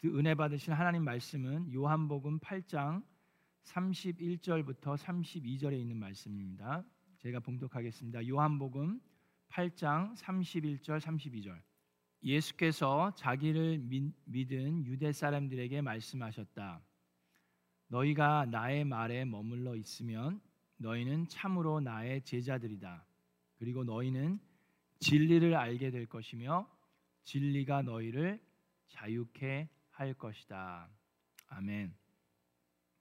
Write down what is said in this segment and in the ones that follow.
그 은혜 받으신 하나님 말씀은 요한복음 8장 31절부터 32절에 있는 말씀입니다. 제가 봉독하겠습니다. 요한복음 8장 31절 32절. 예수께서 자기를 믿은 유대 사람들에게 말씀하셨다. 너희가 나의 말에 머물러 있으면 너희는 참으로 나의 제자들이다. 그리고 너희는 진리를 알게 될 것이며 진리가 너희를 자유케 할 것이다. 아멘.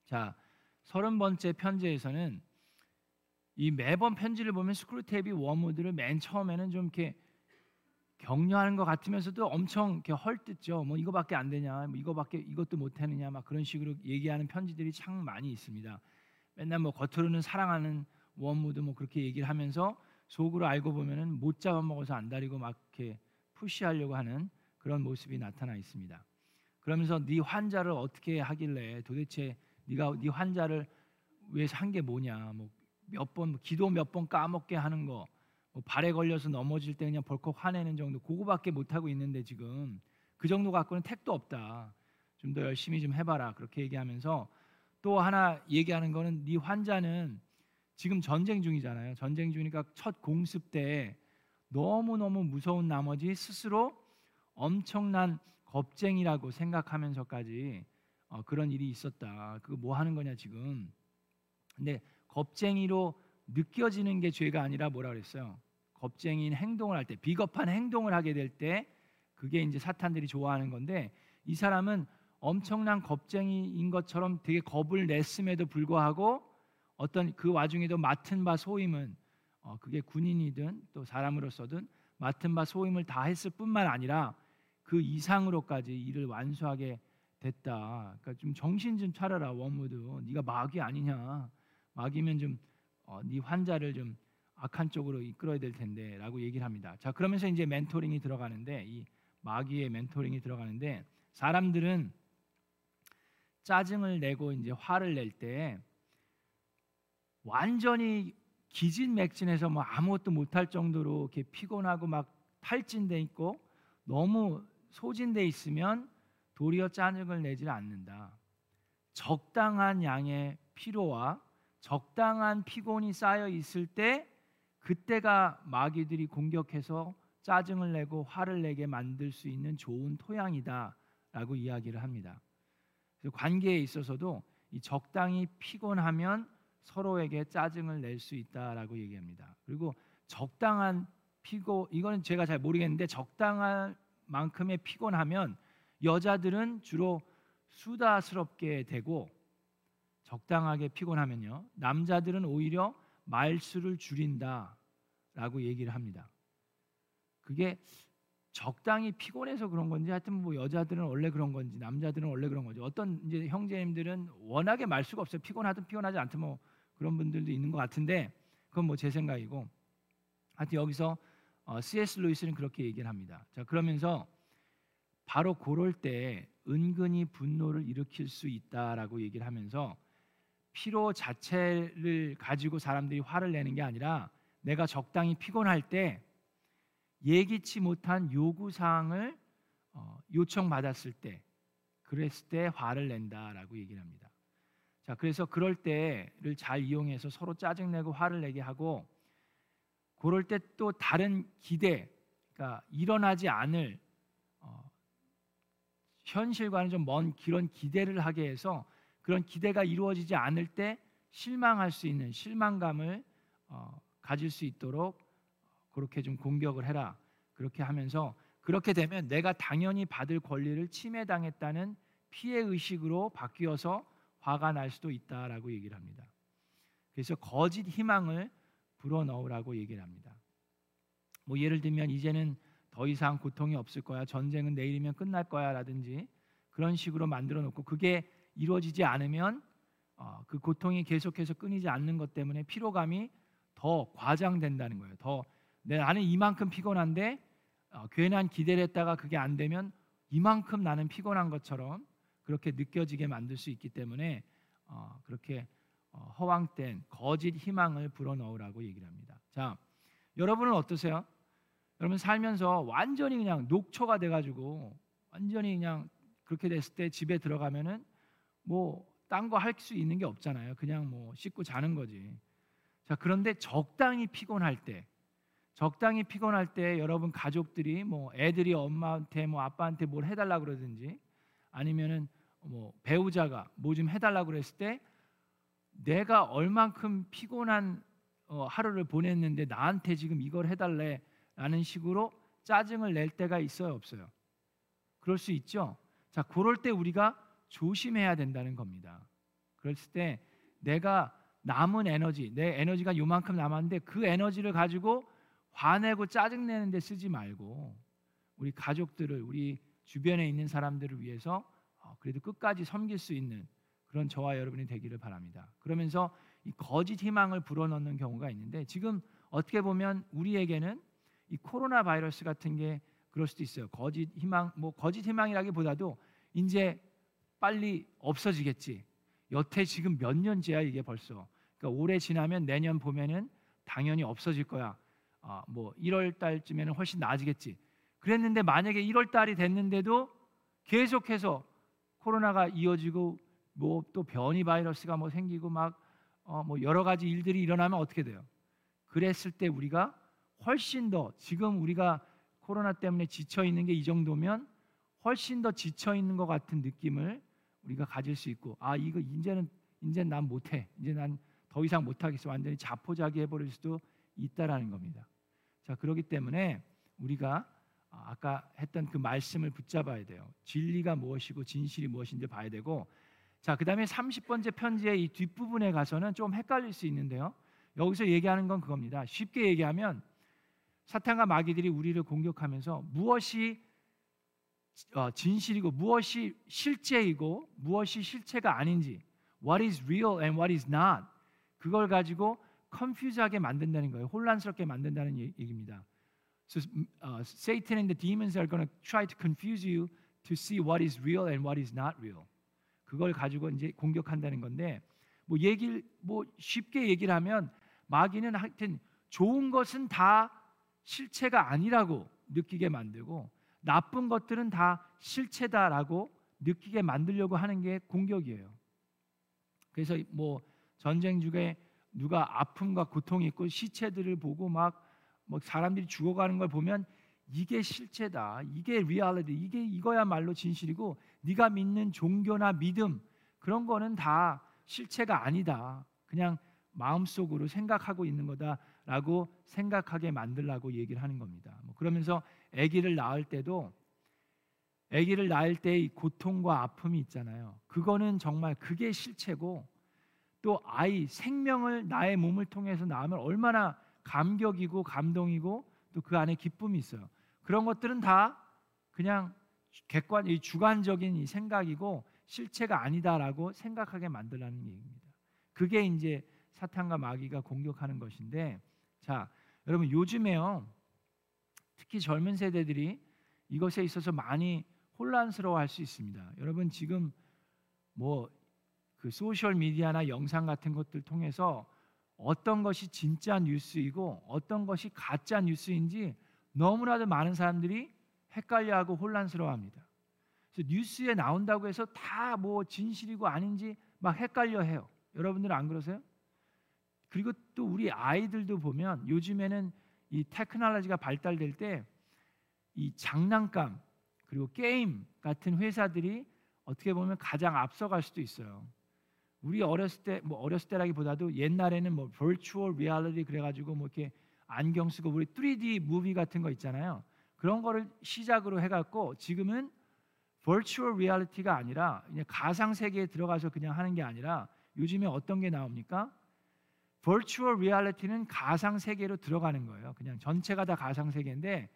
자, 서른 번째 편지에서는 이 매번 편지를 보면 스크루테이프 웜우드를 맨 처음에는 좀 이렇게 격려하는 것 같으면서도 엄청 이렇게 헐뜯죠. 뭐 이거밖에 안 되냐, 뭐 이거밖에 이것도 못 하느냐, 막 그런 식으로 얘기하는 편지들이 참 많이 있습니다. 맨날 뭐 겉으로는 사랑하는 웜우드 뭐 그렇게 얘기를 하면서 속으로 알고 보면은 못 잡아먹어서 안달이고 막 이렇게 push하려고 하는 그런 모습이 나타나 있습니다. 그러면서 네 환자를 어떻게 하길래 도대체 네가 네 환자를 위해서 한 게 뭐냐? 뭐 몇번 뭐 기도 몇 번 까먹게 하는 거, 뭐 발에 걸려서 넘어질 때 그냥 벌컥 화내는 정도 그거밖에 못 하고 있는데 지금 그 정도 갖고는 택도 없다. 좀 더 열심히 좀 해봐라. 그렇게 얘기하면서 또 하나 얘기하는 거는 네 환자는 지금 전쟁 중이잖아요. 전쟁 중이니까 첫 공습 때 너무 너무 무서운 나머지 스스로 엄청난 겁쟁이라고 생각하면서까지 어, 그런 일이 있었다. 그거 뭐 하는 거냐 지금. 근데 겁쟁이로 느껴지는 게 죄가 아니라 뭐라 그랬어요? 겁쟁이인 행동을 할 때, 비겁한 행동을 하게 될 때 그게 이제 사탄들이 좋아하는 건데 이 사람은 엄청난 겁쟁이인 것처럼 되게 겁을 냈음에도 불구하고 어떤 그 와중에도 맡은 바 소임은 어, 그게 군인이든 또 사람으로서든 맡은 바 소임을 다 했을 뿐만 아니라 그 이상으로까지 일을 완수하게 됐다. 그러니까 좀 정신 좀 차려라 웜우드. 네가 마귀 아니냐? 마귀면 좀네 어, 환자를 좀 악한 쪽으로 이끌어야 될 텐데라고 얘기를 합니다. 자 그러면서 이제 멘토링이 들어가는데 이 마귀의 멘토링이 들어가는데 사람들은 짜증을 내고 이제 화를 낼 때 완전히 기진맥진해서 뭐 아무것도 못할 정도로 이렇게 피곤하고 막 탈진돼 있고 너무 소진돼 있으면 도리어 짜증을 내지 않는다. 적당한 양의 피로와 적당한 피곤이 쌓여 있을 때 그때가 마귀들이 공격해서 짜증을 내고 화를 내게 만들 수 있는 좋은 토양이다라고 이야기를 합니다. 관계에 있어서도 이 적당히 피곤하면 서로에게 짜증을 낼 수 있다라고 얘기합니다. 그리고 적당한 피고 이거는 제가 잘 모르겠는데 적당한 만큼의 피곤하면 여자들은 주로 수다스럽게 되고 적당하게 피곤하면요. 남자들은 오히려 말수를 줄인다라고 얘기를 합니다. 그게 적당히 피곤해서 그런 건지 하여튼 뭐 여자들은 원래 그런 건지 남자들은 원래 그런 건지 어떤 이제 형제님들은 워낙에 말수가 없어요. 피곤하든 피곤하지 않든 뭐 그런 분들도 있는 것 같은데 그건 뭐 제 생각이고 하여튼 여기서 어, C.S. 루이스는 그렇게 얘기를 합니다. 자 그러면서 바로 그럴 때 은근히 분노를 일으킬 수 있다라고 얘기를 하면서 피로 자체를 가지고 사람들이 화를 내는 게 아니라 내가 적당히 피곤할 때 예기치 못한 요구 사항을 어, 요청 받았을 때 그랬을 때 화를 낸다라고 얘기를 합니다. 자, 그래서 그럴 때를 잘 이용해서 서로 짜증내고 화를 내게 하고 그럴 때 또 다른 기대, 그러니까 일어나지 않을 어, 현실과는 좀 먼 그런 기대를 하게 해서 그런 기대가 이루어지지 않을 때 실망할 수 있는 실망감을 어, 가질 수 있도록 그렇게 좀 공격을 해라. 그렇게 하면서 그렇게 되면 내가 당연히 받을 권리를 침해당했다는 피해 의식으로 바뀌어서 화가 날 수도 있다라고 얘기를 합니다. 그래서 거짓 희망을 불어넣으라고 얘기를 합니다. 뭐 예를 들면 이제는 더 이상 고통이 없을 거야. 전쟁은 내일이면 끝날 거야라든지 그런 식으로 만들어 놓고 그게 이루어지지 않으면 어, 그 고통이 계속해서 끊이지 않는 것 때문에 피로감이 더 과장된다는 거예요. 더 나는 이만큼 피곤한데 어, 괜한 기대를 했다가 그게 안 되면 이만큼 나는 피곤한 것처럼 그렇게 느껴지게 만들 수 있기 때문에 어, 그렇게 어, 허황된 거짓 희망을 불어넣으라고 얘기를 합니다. 자, 여러분은 어떠세요? 여러분 살면서 완전히 그냥 녹초가 돼가지고 완전히 그냥 그렇게 됐을 때 집에 들어가면은 뭐 딴 거 할 수 있는 게 없잖아요. 그냥 뭐 씻고 자는 거지. 자, 그런데 적당히 피곤할 때 적당히 피곤할 때 여러분 가족들이 뭐 애들이 엄마한테 뭐 아빠한테 뭘 해달라 그러든지 아니면은 뭐 배우자가 뭐 좀 해달라 그랬을 때 내가 얼만큼 피곤한 어, 하루를 보냈는데 나한테 지금 이걸 해달래라는 식으로 짜증을 낼 때가 있어요 없어요? 그럴 수 있죠. 자, 그럴 때 우리가 조심해야 된다는 겁니다. 그랬을 때 내가 남은 에너지, 내 에너지가 요만큼 남았는데 그 에너지를 가지고 화내고 짜증 내는 데 쓰지 말고 우리 가족들을 우리 주변에 있는 사람들을 위해서 어, 그래도 끝까지 섬길 수 있는 그런 저와 여러분이 되기를 바랍니다. 그러면서 이 거짓 희망을 불어넣는 경우가 있는데 지금 어떻게 보면 우리에게는 이 코로나 바이러스 같은 게 그럴 수도 있어요. 거짓 희망 뭐 거짓 희망이라기보다도 이제 빨리 없어지겠지. 여태 지금 몇 년째야 이게 벌써. 그러니까 올해 지나면 내년 봄에는 당연히 없어질 거야. 아, 뭐 1월 달쯤에는 훨씬 나아지겠지. 그랬는데 만약에 1월 달이 됐는데도 계속해서 코로나가 이어지고 뭐 또 변이 바이러스가 뭐 생기고 막 어, 뭐 여러 가지 일들이 일어나면 어떻게 돼요? 그랬을 때 우리가 훨씬 더 지금 우리가 코로나 때문에 지쳐 있는 게 이 정도면 훨씬 더 지쳐 있는 것 같은 느낌을 우리가 가질 수 있고 아 이거 이제는 이제 난 못해 이제 난 더 이상 못하겠어 완전히 자포자기 해버릴 수도 있다라는 겁니다. 자 그렇기 때문에 우리가 아까 했던 그 말씀을 붙잡아야 돼요. 진리가 무엇이고 진실이 무엇인지 봐야 되고 자 그다음에 30번째 편지의 이 뒷부분에 가서는 좀 헷갈릴 수 있는데요. 여기서 얘기하는 건 그겁니다. 쉽게 얘기하면 사탄과 마귀들이 우리를 공격하면서 무엇이 어, 진실이고 무엇이 실제이고 무엇이 실체가 아닌지 what is real and what is not 그걸 가지고 컨퓨즈하게 만든다는 거예요. 혼란스럽게 만든다는 얘기입니다. So uh, Satan and the demons are going to try to confuse you to see what is real and what is not real. 그걸 가지고 이제 공격한다는 건데 뭐 얘기를 뭐 쉽게 얘기를 하면 마귀는 하여튼 좋은 것은 다 실체가 아니라고 느끼게 만들고 나쁜 것들은 다 실체다라고 느끼게 만들려고 하는 게 공격이에요. 그래서 뭐 전쟁 중에 누가 아픔과 고통이 있고 시체들을 보고 막뭐 사람들이 죽어가는 걸 보면 이게 실체다. 이게 리얼리티. 이게 이거야말로 진실이고 네가 믿는 종교나 믿음 그런 거는 다 실체가 아니다. 그냥 마음속으로 생각하고 있는 거다라고 생각하게 만들라고 얘기를 하는 겁니다. 뭐 그러면서 아기를 낳을 때도 아기를 낳을 때의 고통과 아픔이 있잖아요. 그거는 정말 그게 실체고 또 아이 생명을 나의 몸을 통해서 낳으면 얼마나 감격이고 감동이고 또 그 안에 기쁨이 있어요. 그런 것들은 다 그냥 객관 이 주관적인 이 생각이고 실체가 아니다라고 생각하게 만들라는 얘기입니다. 그게 이제 사탄과 마귀가 공격하는 것인데 자, 여러분 요즘에요. 특히 젊은 세대들이 이것에 있어서 많이 혼란스러워할 수 있습니다. 여러분 지금 뭐 그 소셜 미디어나 영상 같은 것들 통해서 어떤 것이 진짜 뉴스이고 어떤 것이 가짜 뉴스인지 너무나도 많은 사람들이 헷갈려하고 혼란스러워합니다. 그래서 뉴스에 나온다고 해서 다 뭐 진실이고 아닌지 막 헷갈려해요. 여러분들은 안 그러세요? 그리고 또 우리 아이들도 보면 요즘에는 이 테크놀로지가 발달될 때 이 장난감 그리고 게임 같은 회사들이 어떻게 보면 가장 앞서갈 수도 있어요. 우리 어렸을 때 뭐 어렸을 때라기보다도 옛날에는 뭐 virtual reality 그래가지고 뭐 이렇게 안경 쓰고 우리 3D 무비 같은 거 있잖아요. 그런 거를 시작으로 해갖고 지금은 virtual reality가 아니라 그냥 가상 세계에 들어가서 그냥 하는 게 아니라 요즘에 어떤 게 나옵니까? virtual reality는 가상 세계로 들어가는 거예요. 그냥 전체가 다 가상 세계인데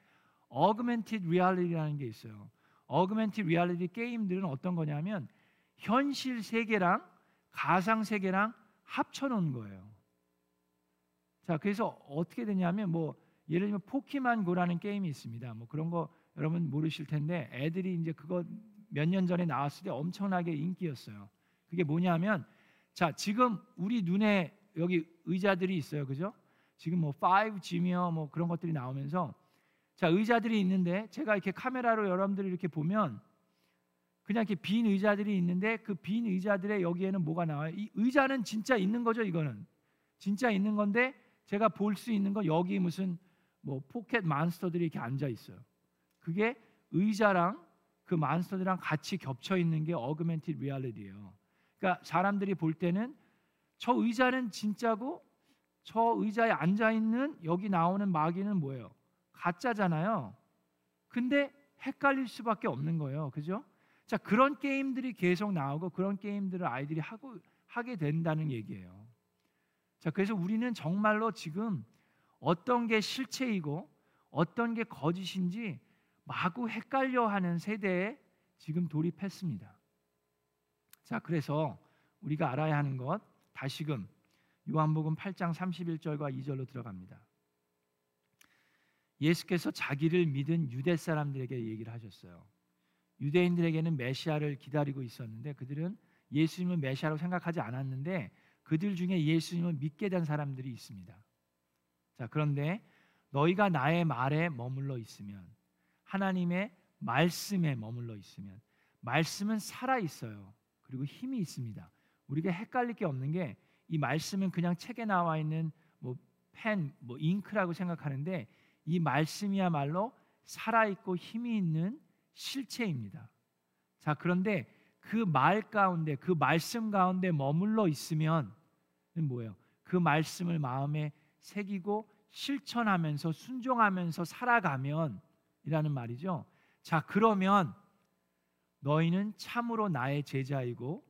augmented reality라는 게 있어요. augmented reality 게임들은 어떤 거냐면 현실 세계랑 가상 세계랑 합쳐 놓은 거예요. 자, 그래서 어떻게 되냐면 뭐 예를 들면 포키만고라는 게임이 있습니다. 뭐 그런 거 여러분 모르실 텐데 애들이 이제 그거 몇 년 전에 나왔을 때 엄청나게 인기였어요. 그게 뭐냐면 자, 지금 우리 눈에 여기 의자들이 있어요. 그죠? 지금 뭐 5G며 뭐 그런 것들이 나오면서 자, 의자들이 있는데 제가 이렇게 카메라로 여러분들이 이렇게 보면 그냥 이렇게 빈 의자들이 있는데 그 빈 의자들의 여기에는 뭐가 나와요? 이 의자는 진짜 있는 거죠, 이거는. 진짜 있는 건데 제가 볼 수 있는 건 여기 무슨 뭐 포켓 몬스터들이 이렇게 앉아 있어요. 그게 의자랑 그 몬스터들이랑 같이 겹쳐 있는 게 augmented reality예요. 그러니까 사람들이 볼 때는 저 의자는 진짜고 저 의자에 앉아 있는 여기 나오는 마귀는 뭐예요? 가짜잖아요. 근데 헷갈릴 수밖에 없는 거예요. 그죠? 자, 그런 게임들이 계속 나오고 그런 게임들을 아이들이 하고 하게 된다는 얘기예요. 자, 그래서 우리는 정말로 지금 어떤 게 실체이고 어떤 게 거짓인지 마구 헷갈려 하는 세대에 지금 돌입했습니다. 자, 그래서 우리가 알아야 하는 것 다시금 요한복음 8장 31절과 2절로 들어갑니다. 예수께서 자기를 믿은 유대 사람들에게 얘기를 하셨어요. 유대인들에게는 메시아를 기다리고 있었는데 그들은 예수님을 메시아로 생각하지 않았는데 그들 중에 예수님을 믿게 된 사람들이 있습니다. 자, 그런데 너희가 나의 말에 머물러 있으면 하나님의 말씀에 머물러 있으면 말씀은 살아 있어요. 그리고 힘이 있습니다. 우리가 헷갈릴 게 없는 게 이 말씀은 그냥 책에 나와 있는 뭐 펜, 뭐 잉크라고 생각하는데 이 말씀이야말로 살아 있고 힘이 있는 실체입니다. 자, 그런데 그 말 가운데 그 말씀 가운데 머물러 있으면 뭐예요? 그 말씀을 마음에 새기고 실천하면서 순종하면서 살아가면 이라는 말이죠. 자, 그러면 너희는 참으로 나의 제자이고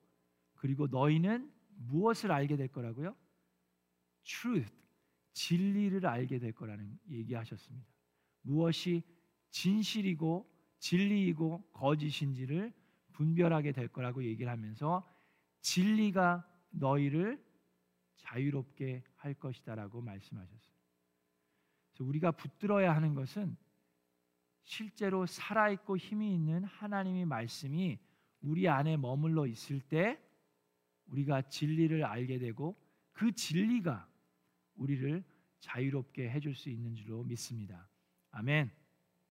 그리고 너희는 무엇을 알게 될 거라고요? truth, 진리를 알게 될 거라는 얘기하셨습니다. 무엇이 진실이고 진리이고 거짓인지를 분별하게 될 거라고 얘기를 하면서 진리가 너희를 자유롭게 할 것이다라고 말씀하셨어요. 그래서 우리가 붙들어야 하는 것은 실제로 살아 있고 힘이 있는 하나님의 말씀이 우리 안에 머물러 있을 때 우리가 진리를 알게 되고 그 진리가 우리를 자유롭게 해줄 수 있는 줄로 믿습니다. 아멘.